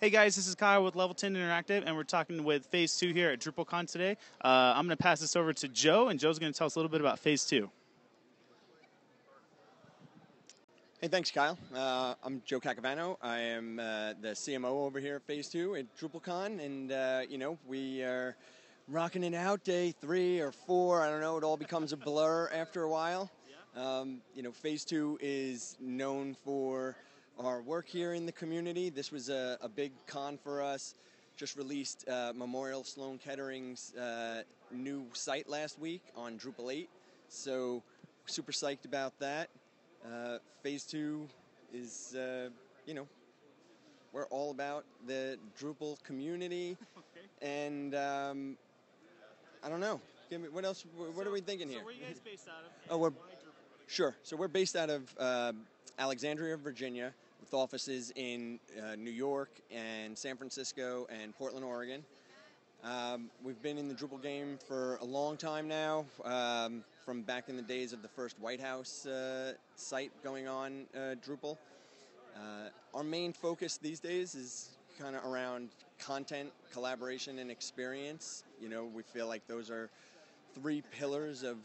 Hey guys, this is Kyle with Level 10 Interactive, and we're talking with Phase 2 here at DrupalCon today. Uh, I'm going to pass this over to Joe, and Joe's going to tell us a little bit about Phase 2. Hey, thanks, Kyle. Uh, I'm Joe Cacavano. I am uh, the CMO over here at Phase 2 at DrupalCon, and, uh, you know, we are rocking it out day three or four. I don't know, it all becomes a blur after a while. Um, you know, Phase 2 is known for our work here in the community. This was a, a big con for us. Just released uh, Memorial Sloan Kettering's uh, new site last week on Drupal 8. So, super psyched about that. Uh, phase 2 is, uh, you know, we're all about the Drupal community. And um, I don't know. Give me, what else? What so, are we thinking so here? where are you guys based out of? Oh, we're sure. So we're based out of uh, Alexandria, Virginia, with offices in uh, New York and San Francisco and Portland, Oregon. Um, we've been in the Drupal game for a long time now, um, from back in the days of the first White House uh, site going on uh, Drupal. Uh, our main focus these days is kind of around content, collaboration, and experience. You know, we feel like those are three pillars of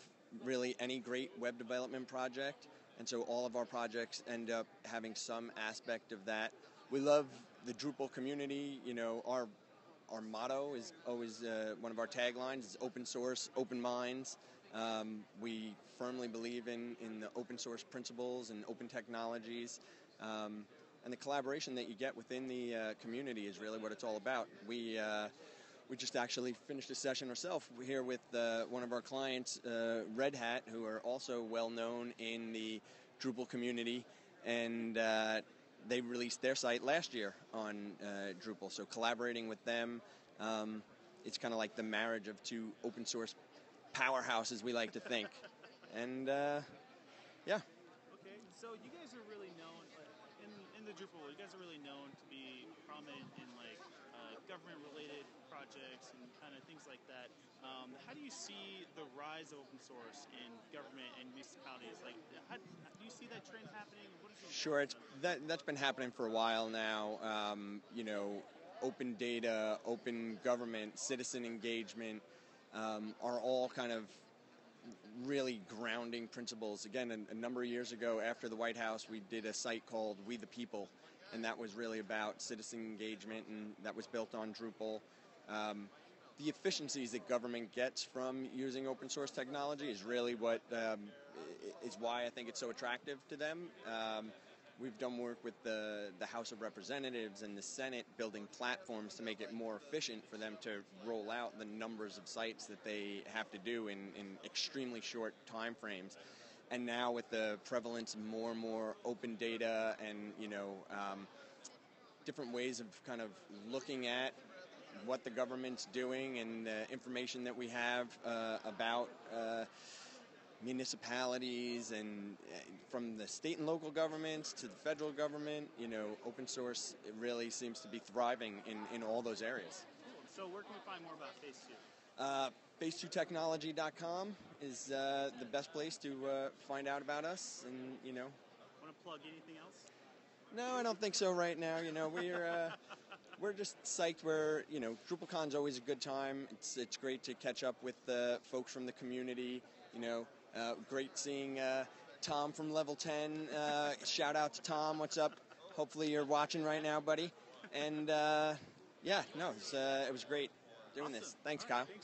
really any great web development project. And so all of our projects end up having some aspect of that. We love the Drupal community. You know, our our motto is always uh, one of our taglines is open source, open minds. Um, we firmly believe in, in the open source principles and open technologies. Um, and the collaboration that you get within the uh, community is really what it's all about. We uh, we just actually finished a session ourselves here with uh, one of our clients, uh, Red Hat, who are also well known in the Drupal community, and uh, they released their site last year on uh, Drupal. So collaborating with them, um, it's kind of like the marriage of two open source powerhouses, we like to think, and uh, yeah. Okay, so you guys are really known in in the Drupal. You guys are really known to be prominent in like uh, government-related projects and kind of things like that. Um, how do you see the rise of open source in government and municipalities? Like, how, do you see that trend happening? sure, it's that that's been happening for a while now. Um, you know, open data, open government, citizen engagement um, are all kind of really grounding principles. Again, a, a, number of years ago, after the White House, we did a site called We the People, and that was really about citizen engagement, and that was built on Drupal. Um, the efficiencies that government gets from using open source technology is really what um, is why I think it's so attractive to them. Um, we've done work with the, the House of Representatives and the Senate building platforms to make it more efficient for them to roll out the numbers of sites that they have to do in, in extremely short time frames. And now with the prevalence of more and more open data and, you know, um, different ways of kind of looking at what the government's doing and the information that we have uh, about uh, municipalities and uh, from the state and local governments to the federal government, you know, open source really seems to be thriving in, in all those areas. So where can we find more about Phase 2? Uh, phase2technology.com is uh, the best place to uh, find out about us and, you know. Want to plug anything else? No, I don't think so right now. You know, we're uh, we're just psyched. We're you know, DrupalCon's always a good time. It's it's great to catch up with the folks from the community. You know, uh, great seeing uh, Tom from Level 10. Uh, shout out to Tom. What's up? Hopefully you're watching right now, buddy. And uh, yeah, no, it was, uh, it was great doing awesome. this. Thanks, All Kyle. Thanks.